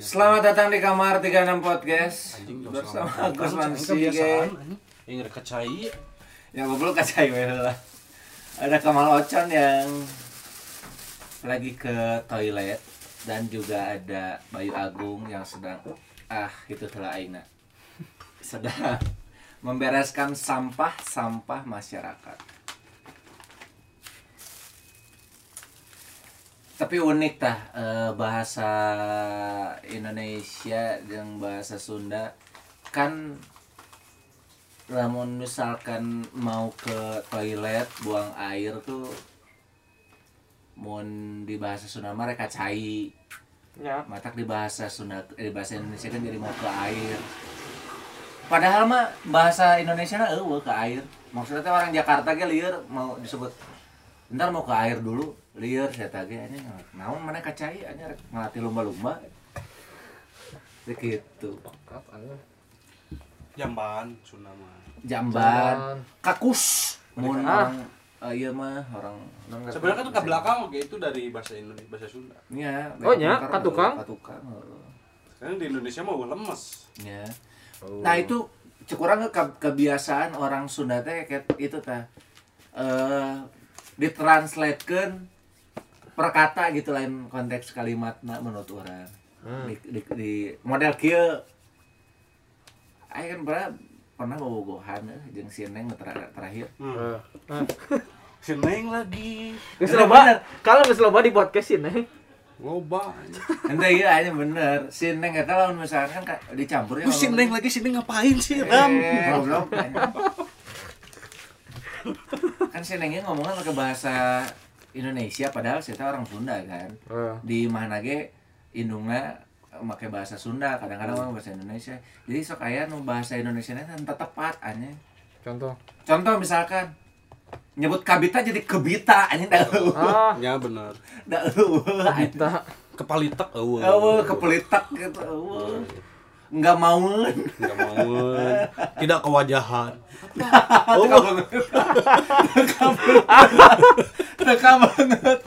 Selamat datang di kamar 36 podcast bersama selamat Agus. Yang reka cai. Ya goblok kacai lah. Ada Kamal Ocon yang lagi ke toilet dan juga ada Bayu Agung yang sedang ah itu telah aina sedang membereskan sampah-sampah masyarakat. Tapi unik tah eh, bahasa Indonesia dan bahasa Sunda. Kan namun misalkan mau ke toilet buang air tuh mun di bahasa Sunda mah reka cai. Ya. matak di bahasa Sunda eh, di bahasa Indonesia kan jadi mau ke air. Padahal mah bahasa Indonesia eueuh ke air. Maksudnya orang Jakarta ge lieur mau disebut ntar mau ke air dulu lieur saya tadi ini naon mana kacai aja ngelatih lumba-lumba. Begitu Jamban Sunda mah. jamban. Kakus. Mun Ah. orang eh, iya mah orang Sebenarnya kan ke belakang oke itu dari bahasa Indonesia bahasa Sunda. ya Oh, nya, katukang? katukang. Sekarang di Indonesia mau lemes. ya nah itu cukurang ke kebiasaan orang Sunda teh kayak itu teh. Eh ditranslatekan perkata gitu lain konteks kalimatna menurut orang di, di, di model kieu Ayo kan pernah pernah bobogohan eh, jeung si Neng nu ter- terakhir Eh. Seneng lagi. Geus loba. Kalau geus loba di podcast ini. Loba. Ente iya aja bener. Si Neng eta lamun misalkan ka- dicampur ya. Lu Seneng lagi sini ngapain sih, Ram? Eh, goblok. kan si Nengnya ngomongnya pakai bahasa Indonesia padahal saya orang Sunda kan. Eh. Di mana ge indungna pakai bahasa Sunda, kadang-kadang orang bahasa Indonesia. Jadi sok aya nu bahasa Indonesia nya tepat aneh. Contoh. Contoh misalkan nyebut kabita jadi kebita anjing dah Ah, Ya benar. dah kita Kepalitek eueuh. kepelitak gitu eueuh nggak mau Enggak mau. Tidak kewajahan. teka banget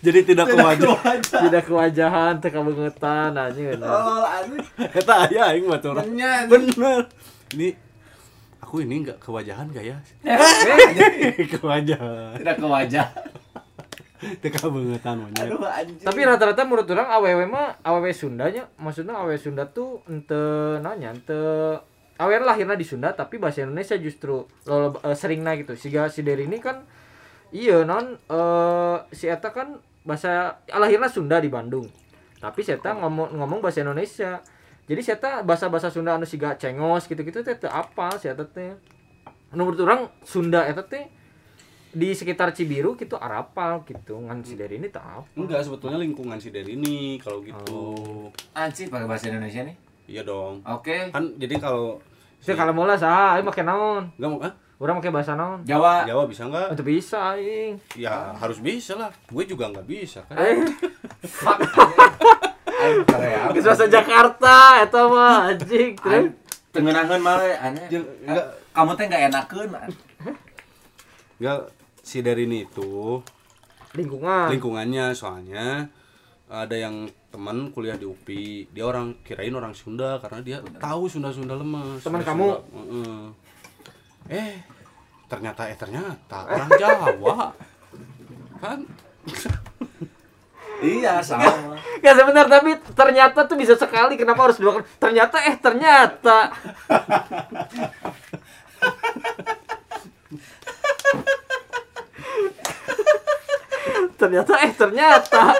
Jadi tidak kewajahan. tidak kewajahan teh kabangetan anjing bener. oh aneh Eta aya aing mah tuh. Bener. Ini aku ini enggak kewajahan gak ya? kewajahan. tidak ke wajah Teka bangetan monyet. aduh anjing Tapi rata-rata menurut orang awewe mah awewe Sundanya, maksudnya awewe Sunda tuh ente nanya ente awewe lahirnya di Sunda tapi bahasa Indonesia justru lo eh, seringna gitu. Siga si Deri ini kan iya non eh si eta kan bahasa lahirnya Sunda di Bandung. Tapi si eta ngomong ngomong bahasa Indonesia. Jadi si eta bahasa-bahasa Sunda anu siga cengos gitu-gitu teh apal si eta teh. Menurut orang Sunda eta teh di sekitar Cibiru gitu arapal gitu ngan si Deri ini tak apa. Enggak, sebetulnya lingkungan si Dari ini kalau gitu. anjing pakai bahasa Indonesia nih Iya dong. oke Kan jadi kalau Saya kalau mau lah sah, ayo pakai naon. enggak mau ah? Orang pakai bahasa naon. Jawa Jawa bisa enggak? Itu bisa aing. Ya harus bisa lah. Gue juga nggak bisa kan. Eh, fuck Korea geus bahasa Jakarta eta mah anjing. Terus tengenangan malah aneh enggak. kamu teh nggak enakeun Enggak si dari ini itu lingkungan. lingkungannya soalnya ada yang teman kuliah di UPI dia orang kirain orang Sunda karena dia tahu Sunda-Sunda lemes Teman Sunda- kamu? Sunda, heeh. eh ternyata eh ternyata orang Jawa kan iya sama Gak sebentar tapi ternyata tuh bisa sekali kenapa harus dua kali? Ternyata eh ternyata. Ternyata eh ternyata.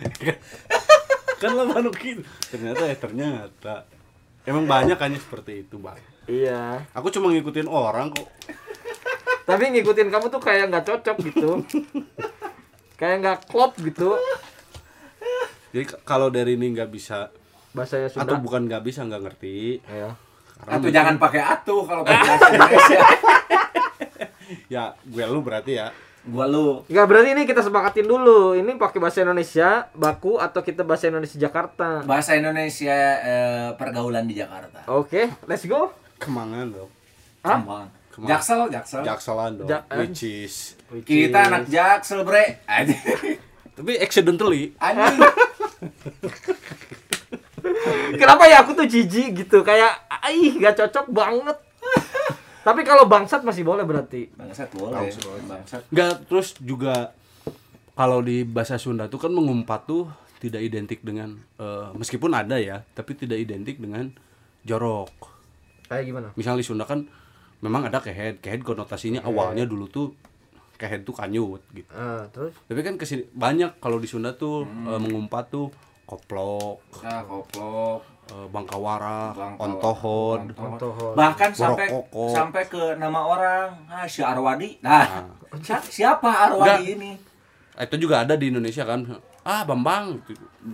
kan lama gitu ternyata eh ternyata emang banyak kan seperti itu bang Iya. aku cuma ngikutin orang kok Tapi ngikutin kamu tuh kayak nggak cocok gitu. kayak nggak klop gitu. jadi kalau dari ini nggak bisa Bahasa atau Sunda. bukan nggak bisa nggak ngerti Iya. atau mungkin- jangan pakai atuh kalau pakai bahasa Indonesia ya gue lu berarti ya gua lu Enggak berarti ini kita sepakatin dulu. Ini pakai bahasa Indonesia baku atau kita bahasa Indonesia Jakarta. bahasa Indonesia eh, pergaulan di Jakarta Oke, let's go. kemangan dong Hah? Kemang. Kemang. Jaksel, Jaksel. jakselan dong Ja- which is Kita anak Jaksel, Bre. Tapi accidentally Anjing. Kenapa ya aku tuh jijik gitu kayak ih gak cocok banget. Tapi kalau bangsat masih boleh berarti. Bangsat boleh. Bangsat. Enggak, terus juga kalau di bahasa Sunda tuh kan mengumpat tuh tidak identik dengan eh, meskipun ada ya, tapi tidak identik dengan jorok. Kayak gimana? Misalnya di Sunda kan memang ada kehead, kehead konotasinya awalnya dulu tuh kehead tuh kanyut gitu. Ah, terus Tapi kan ke sini banyak kalau di Sunda tuh eh, mengumpat tuh koplok, Nah, koplok, bangkawara, Bangkawara, ontohod, Ontohod. bahkan sampai Borokoko. sampai ke nama orang ah si Arwadi nah si- siapa Arwadi Enggak. ini itu juga ada di Indonesia kan. Ah, Bambang.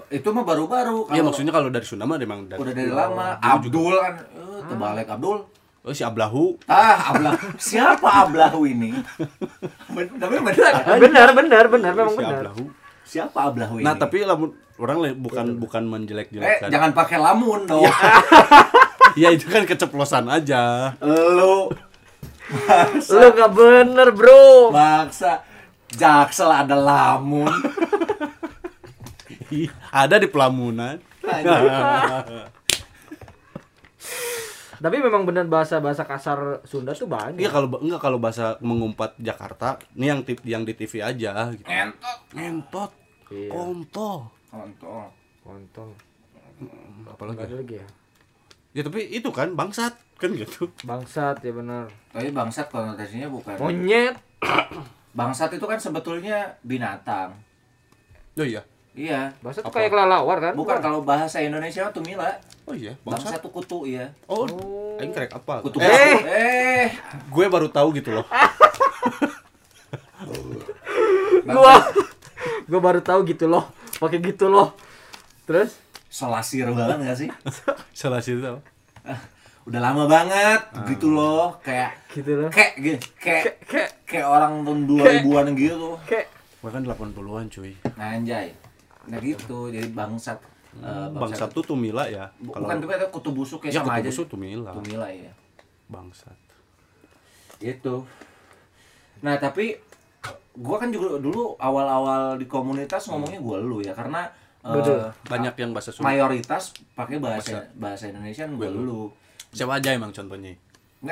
itu mah baru-baru Iya maksudnya kalau dari Sunda mah memang dari udah dari lama Abdul kan eh, terbalik Abdul Oh si Ablahu. ah Ablah siapa Ablahu ini tapi bener Ah, benar, benar, benar, memang si benar. Ablahu. Siapa Ablahu ini Nah, tapi lamun orang le- bukan bukan eh menjelek-jelekkan. jangan pakai lamun dong Ya itu kan keceplosan aja. lu Lu gak bener, Bro. maksa Jaksel ada lamun ada di pelamunan. Tapi memang benar bahasa-bahasa kasar Sunda tuh banyak. Iya kalau enggak kalau bahasa mengumpat Jakarta, ini yang tip yang di TV aja gitu. entot Ngentot, Iya. kontol. kontol Kontol. Apalagi ya? ada lagi ya. Ya tapi itu kan bangsat kan gitu. Bangsat ya benar. tapi bangsat konotasinya bukan Monyet. bangsat itu kan sebetulnya binatang Oh iya. Iya Bangsat tuh Apa? kayak kelelawar kan? bukan kalau bahasa Indonesia tuh mila Oh iya, bangsat bangsat. tuh kutu ya Oh, Oh. aing kerek apa? kutu Eh. eh eh Gue baru tahu gitu loh. Gua gua baru tahu gitu loh. Pakai gitu loh. Terus selasir banget gak sih Salah sih itu. udah lama banget gitu loh kayak gitu loh. kayak gitu kayak Kayak kayak orang tahun 2000-an gitu kayak Bahkan 80-an cuy. nah, anjay nah gitu jadi bangsat Eh, Bangsat tuh tumila ya. Kalau bukan tuh itu kutu busuk ya ya sama aja kutu busuk tumila. tumila ya Bangsat. Gitu. Nah, tapi gua kan juga dulu awal-awal di komunitas ngomongnya gua lu ya karena Betul. Banyak yang bahasa Sunda. mayoritas pakai bahasa bahasa Indonesia gua lu. Siapa aja emang contohnya?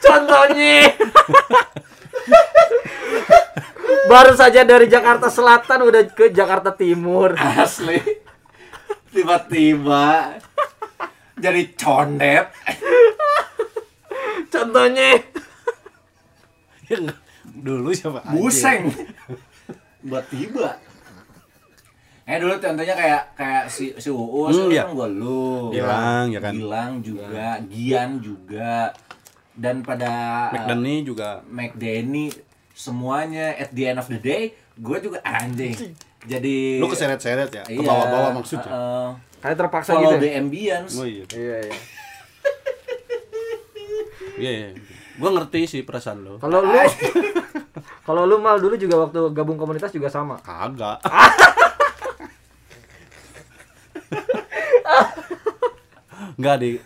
contohnya. Baru saja dari Jakarta Selatan udah ke Jakarta Timur. Asli. Tiba-tiba jadi condet. Contohnya Ya enggak. Dulu siapa? Buseng. Buat tiba. Eh dulu contohnya kayak kayak si si Uus Hmm, iya. kan gua lu. Gilang, ya kan? Gilang juga, Gian juga. Dan pada McDonny juga McDenny semuanya at the end of the day gue juga anjing jadi lu keseret-seret ya, ke iya, bawah-bawah maksudnya. uh, kayak terpaksa follow gitu. the ya? ambience Oh iya. Iya, iya. Iya, iya. Gua ngerti sih perasaan lo. Kalau lu Kalau lu mal dulu juga waktu gabung komunitas juga sama. Kagak. Enggak di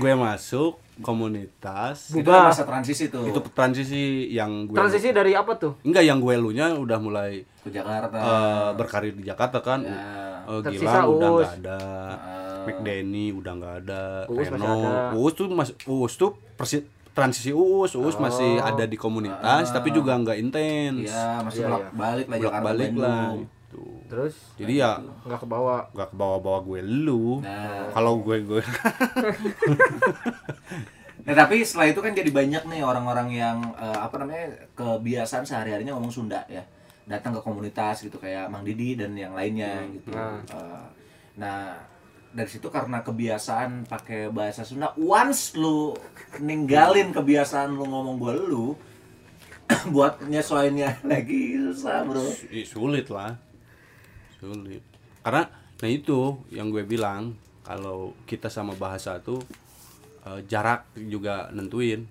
gue masuk komunitas. Itu Bubar. masa transisi tuh. Itu transisi yang gue Transisi dari apa tuh? enggak yang gue lunya udah mulai ke Jakarta. eh, berkarir di Jakarta kan. Ya. Eh, Tersisa Gilang udah nggak ada. Eh, McDenny udah nggak ada. Uus masih Reno. ada. Uus tuh mas Uus tuh persi- transisi Uus. Uus masih Oh. ada di komunitas tapi juga nggak intens. Iya masih Iya, bolak balik lah bolak Jakarta balik lah. Gitu. Terus jadi ya nggak ke bawah. nggak ke bawah-bawah gue lu Nah. kalau gue gue Nah tapi setelah itu kan jadi banyak nih orang-orang yang eh, apa namanya kebiasaan sehari-harinya ngomong Sunda ya datang ke komunitas gitu kayak Mang Didi dan yang lainnya gitu. Nah. Eh, nah dari situ karena kebiasaan pakai bahasa Sunda, once lu ninggalin kebiasaan lu ngomong gua lu, buat nyesuainya lagi susah bro. Sulit lah sulit karena nah itu yang gue bilang kalau kita sama bahasa tuh eh, jarak juga nentuin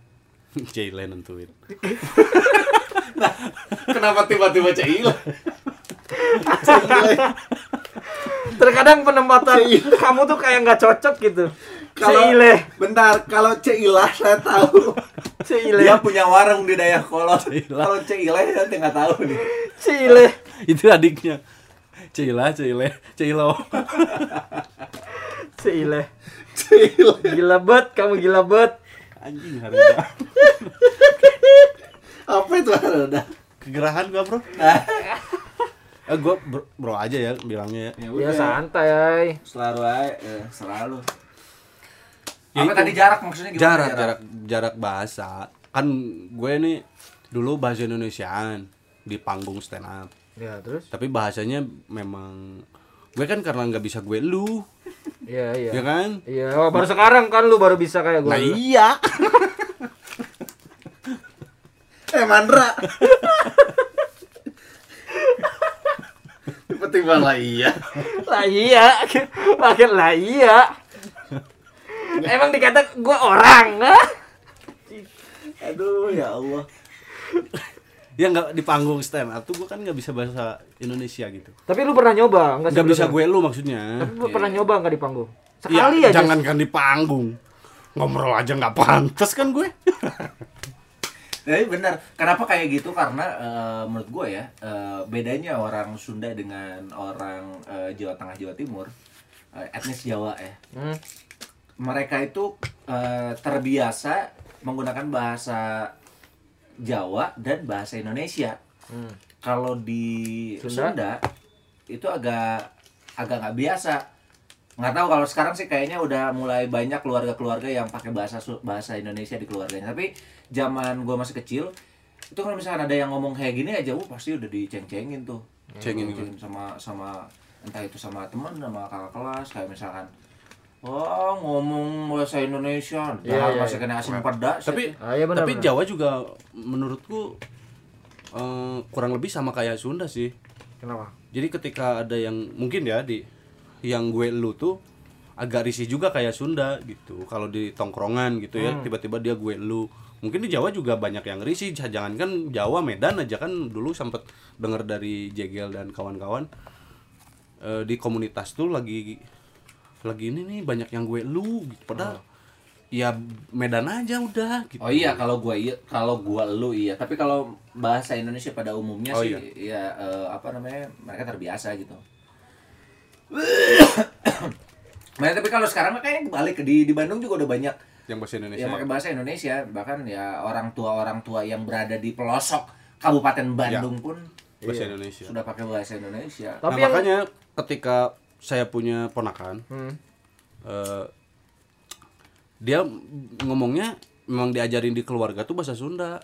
Cile nentuin Kenapa tiba-tiba Cila? Terkadang penempatan kamu tuh kayak nggak cocok gitu. Seile, bentar, kalau Cila saya tahu. seile, Dia punya warung di Dayakolot. Kalau Cile nanti nggak tahu nih. seile. itu adiknya Cila, Cile, Cilo. Seile. Gila bet, kamu gila bet. Anjing harga. Apa itu ada? Kegerahan gua, Bro. Eh, gua bro, bro aja ya bilangnya ya. Ya santai. Selalu aja, eh, selalu. Ya Apa itu. tadi jarak maksudnya gimana? Jarak, jarak, jarak bahasa. Kan gue nih dulu bahasa Indonesiaan di panggung stand up. Ya terus? Tapi bahasanya memang gue kan karena nggak bisa gue lu, Iya iya. ya kan? Iya, oh, baru sekarang kan lu baru bisa kayak gue. Nah iya. Eh Mandra. Penting banget iya. Lah iya, makin lah iya. Emang dikata gue orang, ah? Aduh ya Allah. Ya nggak di panggung stand up tuh gue kan nggak bisa bahasa Indonesia gitu. Tapi lu pernah nyoba, enggak Nggak bisa gue lu maksudnya. Tapi lu pernah nyoba enggak di panggung? Iya, Sekali aja. jangankan di panggung. Ngobrol aja nggak pantas kan gue. Jadi benar. Kenapa kayak gitu? Karena eh, menurut gue ya eh, bedanya orang Sunda dengan orang eh, Jawa Tengah Jawa Timur eh, etnis Jawa ya. Hmm. Mereka itu eh, terbiasa menggunakan bahasa Jawa dan bahasa Indonesia. Hmm. Kalau di Sunda? Sunda, itu agak agak nggak biasa. Nggak tahu kalau sekarang sih kayaknya udah mulai banyak keluarga-keluarga yang pakai bahasa bahasa Indonesia di keluarganya. Tapi zaman gua masih kecil, itu kalau misalkan ada yang ngomong kayak gini aja, uh, pasti udah diceng-cengin tuh. Cengin Dicengin sama sama entah itu sama teman sama kakak kelas kayak misalkan Oh, ngomong bahasa Indonesia, Iya, dah iya, masih iya. kena asing pedas. Tapi Ah, iya benar. tapi benar. Jawa juga menurutku eh, kurang lebih sama kayak Sunda sih. Kenapa? Jadi ketika ada yang mungkin ya di yang gue lu tuh agak risih juga kayak Sunda gitu. Kalau di tongkrongan gitu ya, tiba-tiba dia gue lu. Mungkin di Jawa juga banyak yang risih. Jangan kan Jawa Medan aja kan dulu sempet denger dari Jegel dan kawan-kawan eh, di komunitas tuh lagi lagi ini nih banyak yang gue lu gitu. Padahal ya Medan aja udah gitu. Oh iya kalau gua iya kalau gua lu iya tapi kalau bahasa Indonesia pada umumnya Oh sih iya. ya eh, apa namanya mereka terbiasa gitu. Nah, tapi kalau sekarang mah kayaknya balik di di Bandung juga udah banyak Yang bahasa Indonesia. yang pakai bahasa Indonesia bahkan ya orang tua orang tua yang berada di pelosok Kabupaten Bandung pun bahasa Indonesia. sudah pakai bahasa Indonesia. Nah, Tapi yang- makanya ketika saya punya ponakan, Hmm. eh, dia ngomongnya memang diajarin di keluarga tuh bahasa Sunda.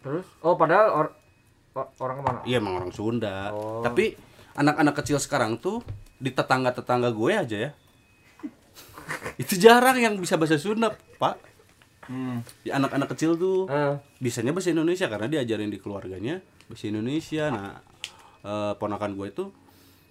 Terus? Oh, padahal or- or- orang ke mana? Iya emang orang Sunda. Oh. Tapi anak-anak kecil sekarang tuh di tetangga-tetangga gue aja ya. Itu jarang yang bisa bahasa Sunda, Pak. Hmm. Ya, anak-anak kecil tuh Eh, bisanya bahasa Indonesia karena diajarin di keluarganya bahasa Indonesia. Nah, eh, ponakan gue itu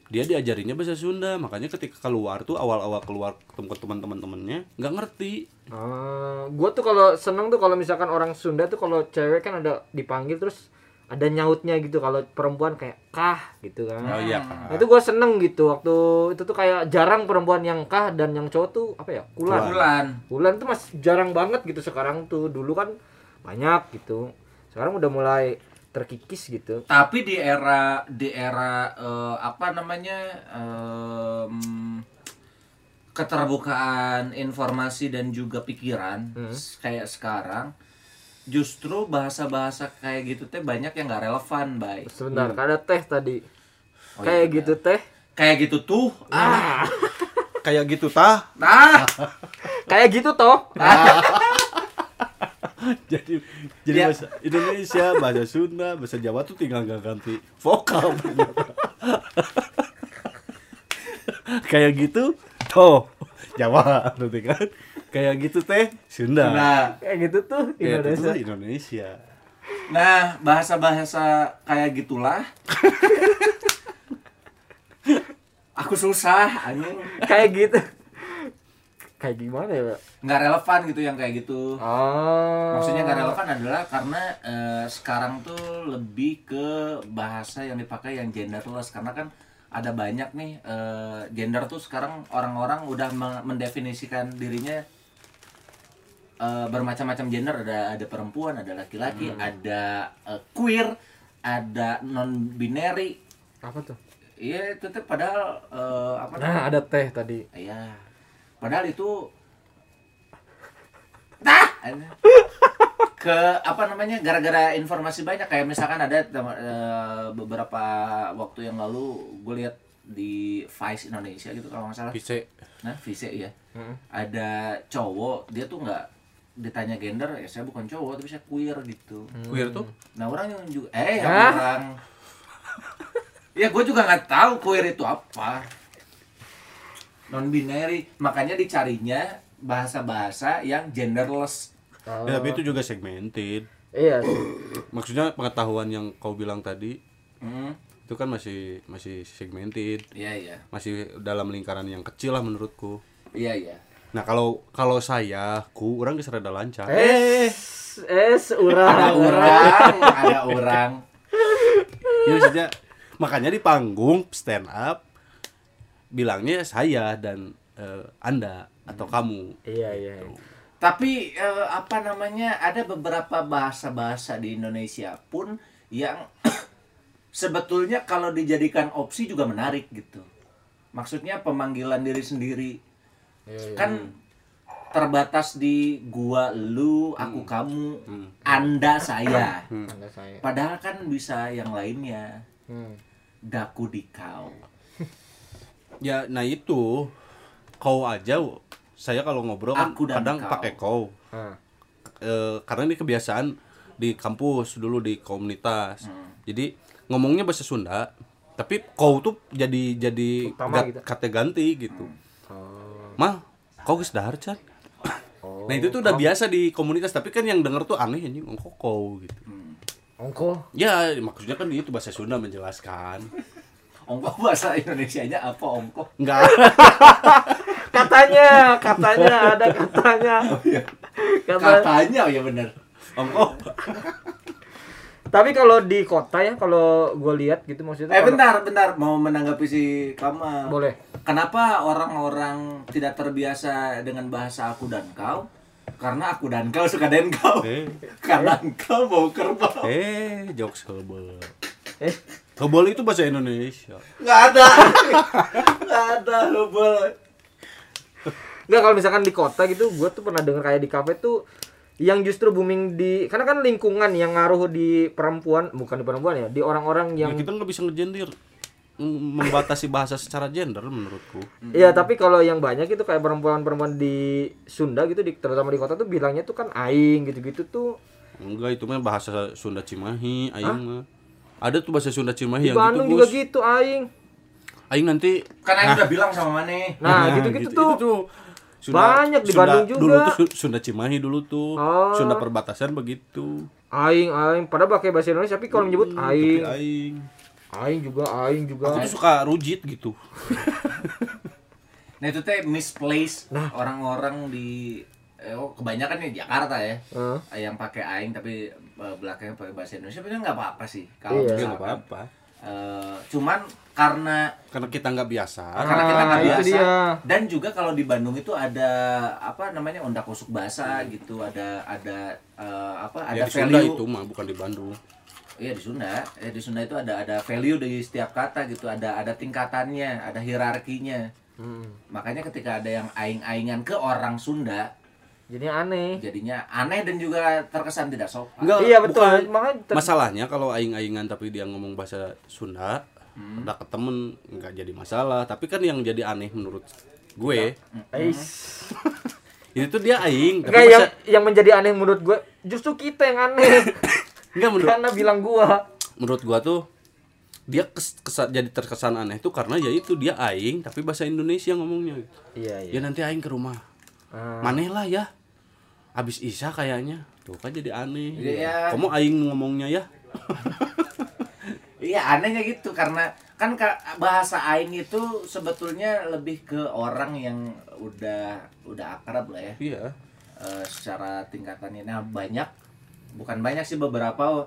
dia diajarinnya bahasa Sunda, makanya ketika keluar tuh awal-awal keluar ketemu ke teman-teman-temannya nggak ngerti. eh, gua tuh kalau seneng tuh kalau misalkan orang Sunda tuh kalau cewek kan ada dipanggil terus ada nyautnya gitu. Kalau perempuan kayak kah gitu kan. Oh iya, Nah, itu gue seneng gitu. Waktu itu tuh kayak jarang perempuan yang kah dan yang cowok tuh apa ya? Kulan. Bulan. kulan tuh masih jarang banget gitu sekarang tuh. Dulu kan banyak gitu. Sekarang udah mulai terkikis gitu Tapi di era di era eh, apa namanya em, keterbukaan informasi dan juga pikiran Hmm. kayak sekarang justru bahasa-bahasa kayak gitu teh banyak yang nggak relevan, bay. sebentar ada teh tadi Oh, kayak iya. gitu teh Kayak gitu tuh. Ah. Kayak gitu tah. Nah. kayak gitu toh jadi jadi Ya. bahasa Indonesia, bahasa Sunda, bahasa Jawa tuh tinggal nggak ganti vokal. Kayak gitu, toh Jawa nanti kan. Kayak gitu teh Sunda. Nah, kayak gitu tuh Kayak itu Indonesia tuh Indonesia. nah bahasa-bahasa kayak gitulah. Aku susah, anjing. kayak gitu kayak gimana ya? Nggak relevan gitu yang kayak gitu. oh Maksudnya nggak relevan adalah karena eh, sekarang tuh lebih ke bahasa yang dipakai yang genderless karena kan ada banyak nih eh, gender tuh sekarang orang-orang udah me- mendefinisikan dirinya eh, bermacam-macam gender ada ada perempuan ada laki-laki ada eh, queer ada non binary apa tuh iya itu teh padahal eh, apa Nah, ada teh tadi. Iya. Padahal itu Nah, ke apa namanya gara-gara informasi banyak. Kayak misalkan ada eh, beberapa waktu yang lalu gue lihat di Vice Indonesia gitu kalau nggak salah. Pise. nah Vice ya Hmm. ada cowok dia tuh nggak ditanya gender ya saya bukan cowok tapi saya queer gitu. Queer tuh? nah orang yang juga eh yang orang. Ya gue juga nggak tahu queer itu apa non binary makanya dicarinya bahasa-bahasa yang genderless Ya, tapi itu juga segmented. Iya. Maksudnya pengetahuan yang kau bilang tadi hmm. itu kan masih masih segmented, iya iya masih dalam lingkaran yang kecil lah menurutku. iya iya Nah kalau kalau saya, ku orang geus rada lancar. Eh, eh, ada urang. orang ada orang Ya maksudnya makanya di panggung stand up bilangnya saya dan eh, anda atau kamu. Iya, iya. tapi eh, apa namanya ada beberapa bahasa-bahasa di Indonesia pun yang sebetulnya kalau dijadikan opsi juga menarik gitu maksudnya pemanggilan diri sendiri Iya, iya. kan terbatas di gua lu aku kamu anda saya Anda saya. padahal kan bisa yang lainnya Hmm. daku di kau Ya nah itu kau aja saya kalau ngobrol kan Aku dan kadang kau. pakai kau. Ah. Eh, karena ini kebiasaan di kampus dulu di komunitas. Hmm. Jadi ngomongnya bahasa Sunda, tapi kau tuh jadi jadi Utama ga- gitu. kate ganti gitu. Oh. Mah, kau geus dahar. Oh. Nah itu tuh udah biasa di komunitas, tapi kan yang denger tuh aneh anjing ngomong kau gitu. Ongko. Ya maksudnya kan itu bahasa Sunda menjelaskan. Ongkoh bahasa Indonesianya apa ongkoh Enggak. Katanya, katanya ada katanya. Kata, katanya oh ya bener Ongkoh. tapi kalau di kota ya, kalau gue lihat gitu maksudnya. eh kalau- bentar bentar mau menanggapi si Kamal Boleh. Kenapa orang-orang tidak terbiasa dengan bahasa aku dan kau? Karena aku dan kau suka dan kau. Eh. Karena engkau mau kerbau. Eh, jokes hebel. Eh, Hebel itu bahasa Indonesia. Nggak ada. Nggak ada hubel. Enggak kalau misalkan di kota gitu, gue tuh pernah denger kayak di kafe tuh yang justru booming di karena kan lingkungan yang ngaruh di perempuan bukan di perempuan ya di orang-orang yang Ya, kita nggak bisa ngejendir m- membatasi bahasa secara gender menurutku. Iya, tapi kalau yang banyak itu kayak perempuan-perempuan di Sunda gitu, di, terutama di kota tuh bilangnya tuh kan aing gitu-gitu tuh. Enggak, itu mah bahasa Sunda Cimahi, aing mah. Ada tuh bahasa Sunda Cimahi Di yang Bandung gitu, juga Gus. gitu aing. Aing nanti Kan aku udah bilang sama Mane. Nah, gitu-gitu tuh. itu Banyak di Bandung juga. Dulu tuh Su- Sunda Cimahi dulu tuh. Oh. Sunda perbatasan begitu. Aing, aing. Padahal pakai bahasa Indonesia, tapi kalau menyebut Hmm, aing, tapi aing. aing juga, aing juga. Aku tuh suka rujit gitu. Nah itu teh misplaced Nah. orang-orang di eh, oh, kebanyakan nih Jakarta ya. Heeh. Yang pakai aing tapi eh, belakangnya pakai bahasa Indonesia sebenarnya nggak apa-apa sih. Kalau Iya. Ya nggak apa-apa. eh, cuman karena Karena kita nggak biasa. karena kita nggak Ah, itu biasa dia. dan juga kalau di Bandung itu ada apa namanya undak usuk bahasa gitu ada ada eh, apa ada ya di Sunda value itu mah bukan di Bandung. Iya di Sunda, eh, di Sunda itu ada ada value di setiap kata gitu, ada ada tingkatannya, ada hierarkinya. Hmm. Makanya ketika ada yang aing-aingan ke orang Sunda, Jadi aneh. jadinya aneh dan juga terkesan tidak sopan. Enggak, iya betul. bukan. Makanya ter- Masalahnya kalau aing-aingan tapi dia ngomong bahasa Sunda, Hmm. udah ke temen nggak jadi masalah. Tapi kan yang jadi aneh menurut gue, Ais. itu tuh dia aing. Tapi Enggak yang masa- yang menjadi aneh menurut gue justru kita yang aneh. enggak menurut Karena bilang gua. menurut gua tuh dia kes, kesa- jadi terkesan aneh tuh karena ya itu dia aing tapi bahasa Indonesia ngomongnya. Iya, Ya nanti aing ke rumah. Ah. Maneh lah ya. Abis Isya kayaknya. Tuh kan jadi aneh. Iya. Kamu aing ngomongnya ya. Iya anehnya gitu karena kan ka- bahasa aing itu sebetulnya lebih ke orang yang udah udah akrab lah ya. Iya. eh, secara tingkatannya. Nah banyak, bukan banyak sih beberapa.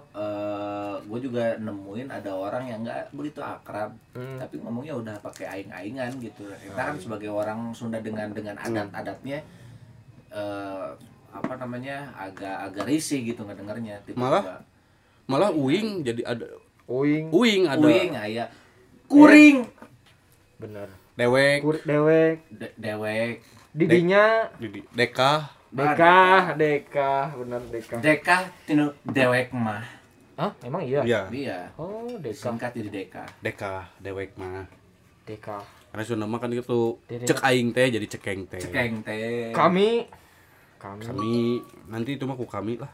gue juga nemuin ada orang yang nggak begitu akrab, Hmm. tapi ngomongnya udah pakai aing-aingan gitu. Kita kan sebagai orang Sunda dengan dengan adat-adatnya, eh, apa namanya agak agak risih gitu ngedengarnya. Tiba-tiba, Malah? Malah uing jadi ada Uing. uing ada. Uing, ayah. kuring. Bener dewek. Kur- dewek. De- dewek. Didinya. Didi- deka deka deka bener deka deka tinu dewek mah Hah? emang iya? Iya. Iya. Oh deka singkat jadi deka deka dewek mah deka karena Sunda mah kan gitu cek aing teh jadi cekeng teh. Cekeng teh. Kami kami. Kami. Nanti itu mah ku kami lah.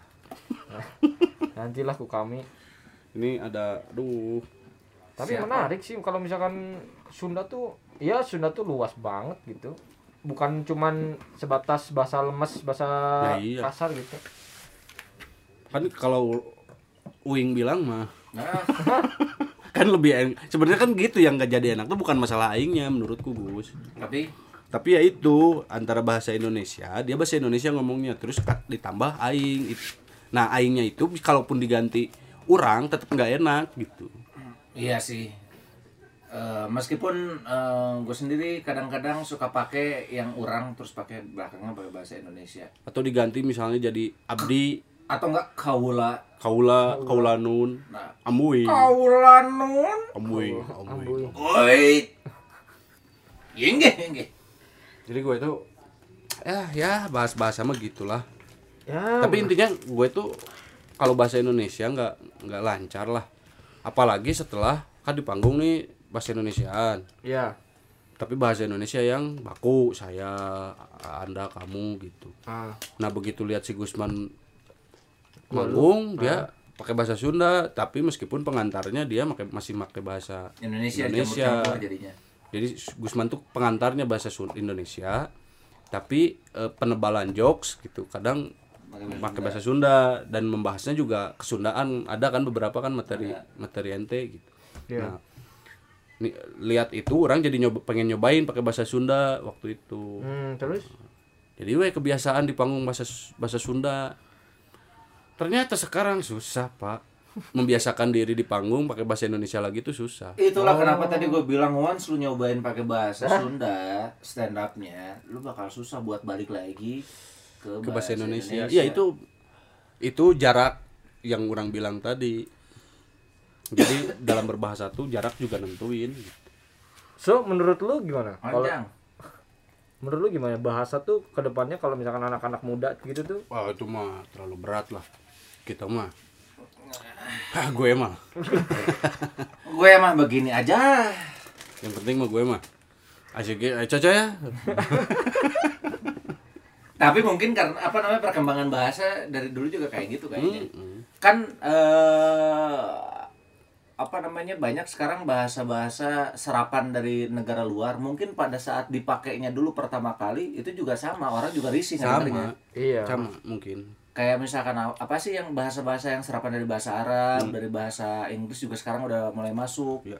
Nantilah ku kami. Ini ada aduh. Tapi Siapa? menarik sih kalau misalkan Sunda tuh ya Sunda tuh luas banget gitu. Bukan cuman sebatas bahasa lemes bahasa Ya, iya. kasar gitu. Kan kalau Uing bilang mah. Nah. Kan lebih en- sebenarnya kan gitu yang gak jadi enak tuh bukan masalah aingnya menurutku Gus. Tapi tapi ya itu antara bahasa Indonesia dia bahasa Indonesia ngomongnya terus kat- ditambah aing It- nah aingnya itu kalaupun diganti orang tetap nggak enak gitu. Iya sih. Eh, meskipun gue sendiri kadang-kadang suka pakai yang orang terus pakai belakangnya pakai bahasa Indonesia. Atau diganti misalnya jadi abdi. Atau enggak kaula. Kaula kaulanun nah. Amuing. Kaulanun amuing Ambuy. amuing. oi. Inge, inge. Jadi gue itu ya ya bahas bahasa mah gitulah. Ya tapi intinya gue tuh kalau bahasa Indonesia nggak nggak lancar lah. Apalagi setelah kan di panggung nih bahasa Indonesiaan. Ya. Tapi bahasa Indonesia yang baku saya anda kamu gitu. Ah. Nah begitu lihat si Gusman manggung dia pakai bahasa Sunda tapi meskipun pengantarnya dia masih pakai bahasa Indonesia, Indonesia. campur-campur jadinya. Jadi Gusman tuh pengantarnya bahasa Sun- Indonesia tapi eh, penebalan jokes gitu kadang Pakai bahasa Sunda. dan membahasnya juga kesundaan ada kan beberapa kan materi materi ente gitu. Iya. nah nih, lihat itu orang jadi nyoba, pengen nyobain pakai bahasa Sunda waktu itu. Hmm, terus? Jadi we kebiasaan di panggung bahasa bahasa Sunda. Ternyata sekarang susah pak membiasakan diri di panggung pakai bahasa Indonesia lagi tuh susah Itulah kenapa tadi gue bilang once lu nyobain pakai bahasa Sunda stand up-nya, lu bakal susah buat balik lagi ke, ke bahasa Indonesia. Iya itu itu jarak yang orang bilang tadi. Jadi dalam berbahasa tuh jarak juga nentuin. so menurut lu gimana kalau Panjang. menurut lu gimana bahasa tuh ke depannya kalau misalkan anak-anak muda gitu tuh Wah itu mah terlalu berat lah. Kita mah. Hah, gue mah. Gue emang begini aja. Yang penting mah gue mah. Ya, caca ya. Tapi mungkin karena apa namanya perkembangan bahasa dari dulu juga kayak gitu kayaknya. Mm-mm. Kan eh apa namanya banyak sekarang bahasa-bahasa serapan dari negara luar mungkin pada saat dipakainya dulu pertama kali itu juga sama orang juga risih. Sama. iya Sama mungkin. Kayak misalkan apa sih yang bahasa-bahasa yang serapan dari bahasa Arab, dari bahasa Inggris juga sekarang udah mulai masuk. Iya.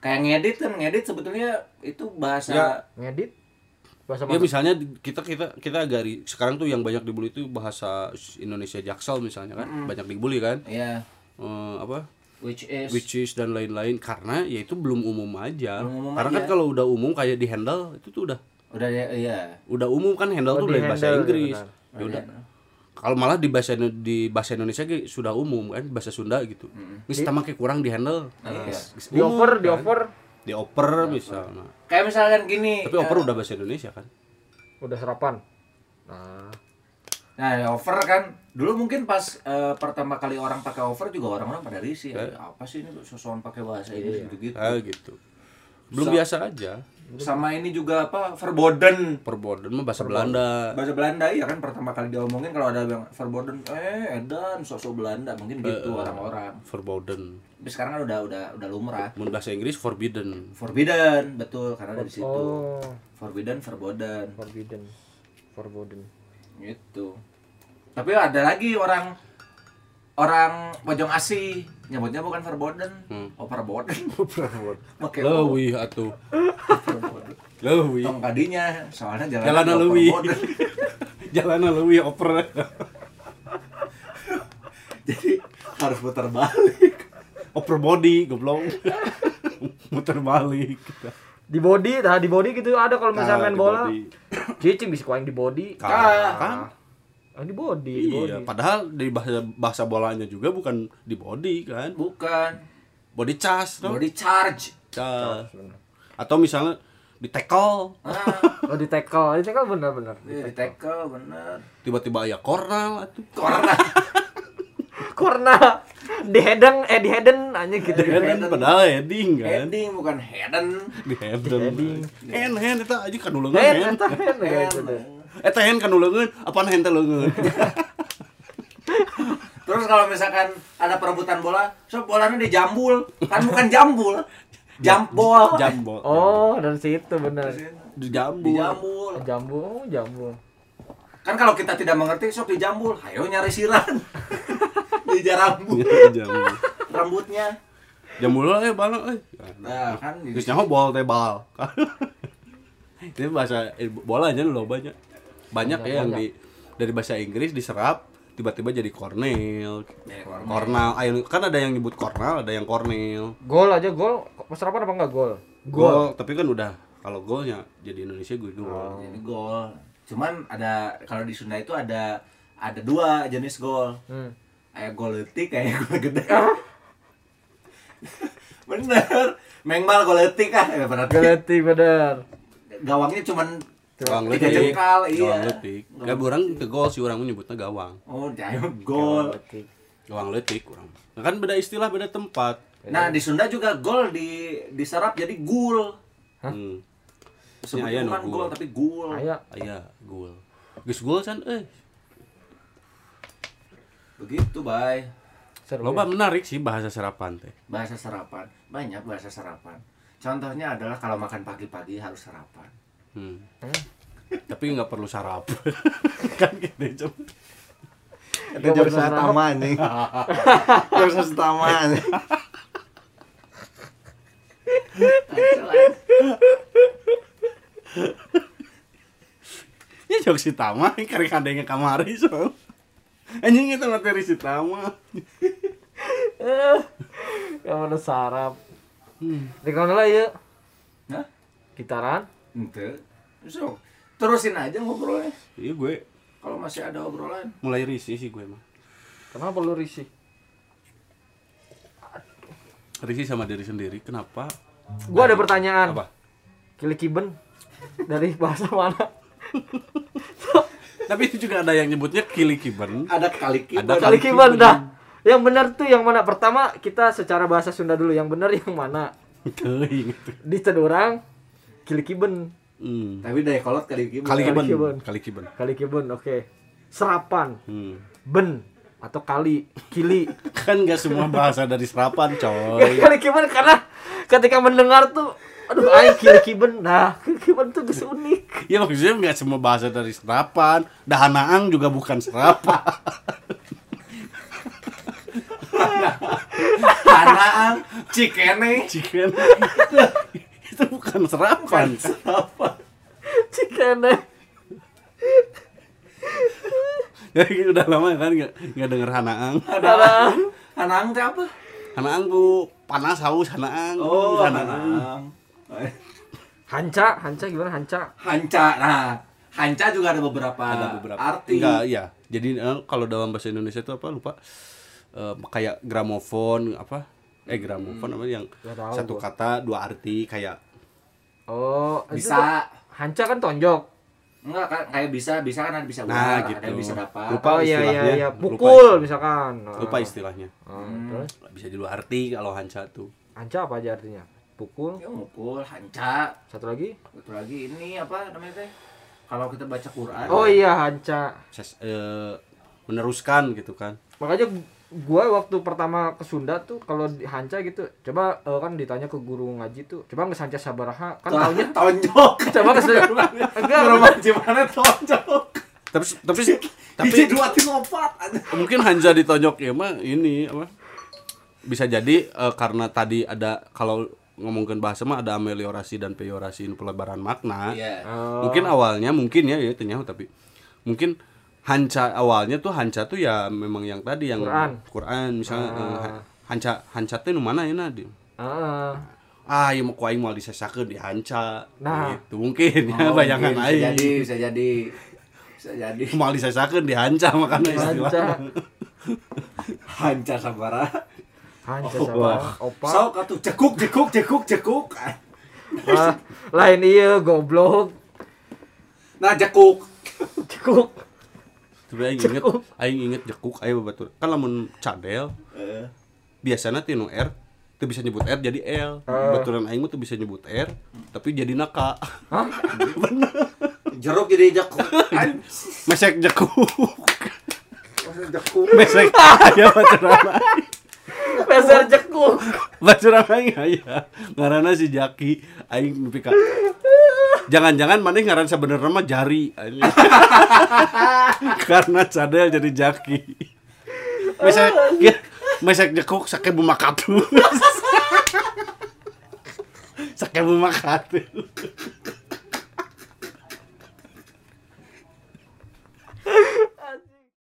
Kayak ngedit kan, ngedit sebetulnya itu bahasa Ya. ngedit bahasa Ya misalnya kita kita kita agak ri- sekarang tuh yang banyak dibully itu bahasa Indonesia Jaksel misalnya kan banyak dibully kan ya Eh, apa which is which is dan lain-lain karena ya itu belum umum aja. Belum umum karena kan aja. kalau udah umum kayak di handle itu tuh udah udah ya iya. udah umum kan handle Oh, tuh dari bahasa Inggris. Ya udah. Kalau malah di bahasa di bahasa Indonesia sudah umum kan bahasa Sunda gitu. Ini kita make kurang di handle. Iya. Geus di over di kan. over Di oper misalnya. Kayak misalkan gini. Tapi oper udah bahasa Indonesia kan. udah serapan nah Nah, ya, over kan dulu mungkin pas eh, pertama kali orang pakai over juga orang-orang pada risih. Eh. Apa sih ini sosokan pakai bahasa Inggris gitu-gitu. Ah gitu. Belum So- biasa aja. Sama ini juga apa? Verboden. Perboden mah bahasa Belanda. Bahasa Belanda ya kan pertama kali diomongin kalau ada yang verboden eh edan sosok Belanda mungkin gitu orang-orang. Verboden. Tapi sekarang kan udah udah udah lumrah. Mun bahasa Inggris forbidden. Forbidden, betul karena dari situ. oh Forbidden, verboden forbidden forbidden gitu. Tapi ada lagi orang orang Pojong Asih nyebutnya bukan verboden, Hmm. oh verboden. Pakai Leuwih atuh. Leuwih. tong kadinya soalnya jalan Jalan leuwih. Jalan leuwih oper. Jadi harus putar balik. Oper body goblok. Muter balik. di body nah di body gitu ada kalau misalnya Nah, main bola cicing bisa kuaing di body Kan. Ah, di body di body Iya, padahal dari bahasa bahasa bolanya juga bukan di body kan. Bukan Body charge, no? body charge. Cas. Atau misalnya di tackle, ah Oh di tackle, di tackle bener-bener. iya, di tackle bener tiba-tiba ya kornal atuh. corner Korna di headen eh di headen aja gitu. Kan padahal heading kan. heading bukan headen Di heading. heading. Hand hand eta aja kan uleungan Head hand. eta ya. Eta hand kan uleungan, apaan hand teh leungeun. terus kalau misalkan ada perebutan bola so bolanya dijambul kan bukan jambul jambol Jambol. Oh, dari situ bener. Dijambul. dijambul Jambu, oh, jambu. kan kalau kita tidak mengerti sok dijambul ayo nyari siran dijarambul Jambul. rambutnya Jambul eh bala eh. nah kan Geus nyaho bol teh bal. Ini bahasa eh, bola aja lo banyak. Banyak ya yang di dari bahasa Inggris diserap tiba-tiba jadi cornel. Ya, cornel. Cornel, ayo kan ada yang nyebut cornel, ada yang cornel. Gol aja gol. Serapan apa enggak gol? Gol, tapi kan udah kalau golnya jadi Indonesia gue gol. jadi gol cuman ada kalau di Sunda itu ada ada dua jenis gol Hmm. kayak gol letik kayak gol gede bener mengmal gol letik kan ya berarti Galati bener. gawangnya cuman Gawang tiga letik. jengkal iya Gawang letik. Gak orang ke gol sih orang menyebutnya gawang. oh jauh gol. Gawang letik orang. Nah, kan beda istilah, beda tempat. nah di Sunda juga gol di diserap jadi gul Hmm. sebetulnya bukan gul. gol tapi gul Aya Aya gol. Geus gol can eh. begitu bay seru. Loba menarik sih bahasa serapan teh. bahasa sarapan banyak bahasa sarapan contohnya adalah kalau makan pagi-pagi harus sarapan Hmm. Hmm. Tapi nggak perlu sarap. kan gitu cuma. Itu jam setama nih. Jam setama nih. Ya jok si Tama, karek adanya kamari so. Anjing itu materi si Tama. Yang mana sarap. Hmm. Di lah ya? Hah? Gitaran. Ente. So, terusin aja ngobrolnya. Iya gue Kalau masih ada obrolan. mulai risih sih gue mah. Kenapa lu risih? Risih sama diri sendiri. Kenapa? Gua ada pertanyaan. Apa? Kilikiben dari bahasa mana? Tapi itu juga ada yang nyebutnya kilikiban. Ada kali kita. Ada Kalikiben dah. Yang benar tuh yang mana? Pertama kita secara bahasa Sunda dulu. Yang benar yang mana? Di Cedurang Kilikiben. Hmm. Tapi dari kolot kali kita. Kalikiban. Kalikiban. Kalikiban. Kalikiben, oke. Serapan, Hmm. ben atau kali, kili. Kan nggak semua bahasa dari serapan, coy. Kalikiben karena ketika mendengar tuh aduh aing kilikiben. Nah, kilikiben tuh geus unik. Ya maksudnya nggak semua bahasa dari serapan. Dahanaang juga bukan serapan. Kanaang, cikene. Chicken. itu bukan serapan. Apa? Cikene. Jadi udah lama kan nggak nggak denger hanaang. Kanaang. Kanaang teh apa? Hanaang bu panas haus hanaang. Oh, hanaang. Hanca, hanca gimana hanca? Hanca. Nah, hanca juga ada beberapa, Ada beberapa arti. Enggak, iya. Jadi eh, kalau dalam bahasa Indonesia itu apa lupa? Eh, kayak gramofon apa? Eh gramofon apa yang satu gua. kata dua arti kayak Oh, Bisa. Hanca kan tonjok. Enggak kan kayak bisa, bisa kan ada bisa Nah, ular, gitu. ada bisa dapat. Lupa oh iya iya iya, Lupa pukul istilah. misalkan. lupa Ah. istilahnya. Ah, Hmm. Terus Bisa di arti kalau hanca tuh. hanca apa aja artinya? Pukul. Ya mukul, hanca. Satu lagi? Satu lagi ini apa namanya teh? Kalau kita baca Quran. Oh iya hanca. Ses- eh, meneruskan gitu kan. Makanya gua waktu pertama ke Sunda tuh kalau di hanca gitu, coba eh, kan ditanya ke guru ngaji tuh, coba nggak hanca sabaraha kan Lah, taunya tonjok. coba ke enggak Rumah gimana tonjok? Tapi tapi tapi dua tiga empat. mungkin Hanja ditonjok ya mah ini apa? Bisa jadi eh, karena tadi ada kalau ngomongin bahasa mah ada ameliorasi dan peyorasi pelebaran makna. Iya. Oh. Mungkin awalnya mungkin ya ya ternyaho tapi mungkin hanca awalnya tuh hanca tuh ya memang yang tadi yang Quran. Quran misalnya Ah. eh, ha- hanca hanca tuh nu mana ya di Ah, ah ya mau kuaing mau disesakeun di hanca Nah. gitu mungkin ya Oh, bayangan bisa aing jadi, bisa jadi. Bisa jadi. mau disesakeun di hanca makanya hanca. istilah Hanca sabara. Hancur wah. sama opa. Sok atuh cekuk cekuk cekuk cekuk. Ah, lain iya goblok. Nah jekuk. Cekuk. Tapi aing inget, aing inget jekuk aya batur. Kan lamun cadel biasanya tinu R tuh bisa nyebut R jadi L. Baturan aing mah tuh bisa nyebut R tapi jadi naka. Jeruk jadi jekuk. Mesek jekuk. jekuk. Mesek aya baturan aing. Dasar cekuk. Baturan aing aya. Ngaranna si Jaki aing nepi ka Jangan-jangan maneh ngaran sebenarnya mah jari. Karena cadel jadi Jaki. Mesek ya, mesek jekuk sake bumakatu. sake bumakatu.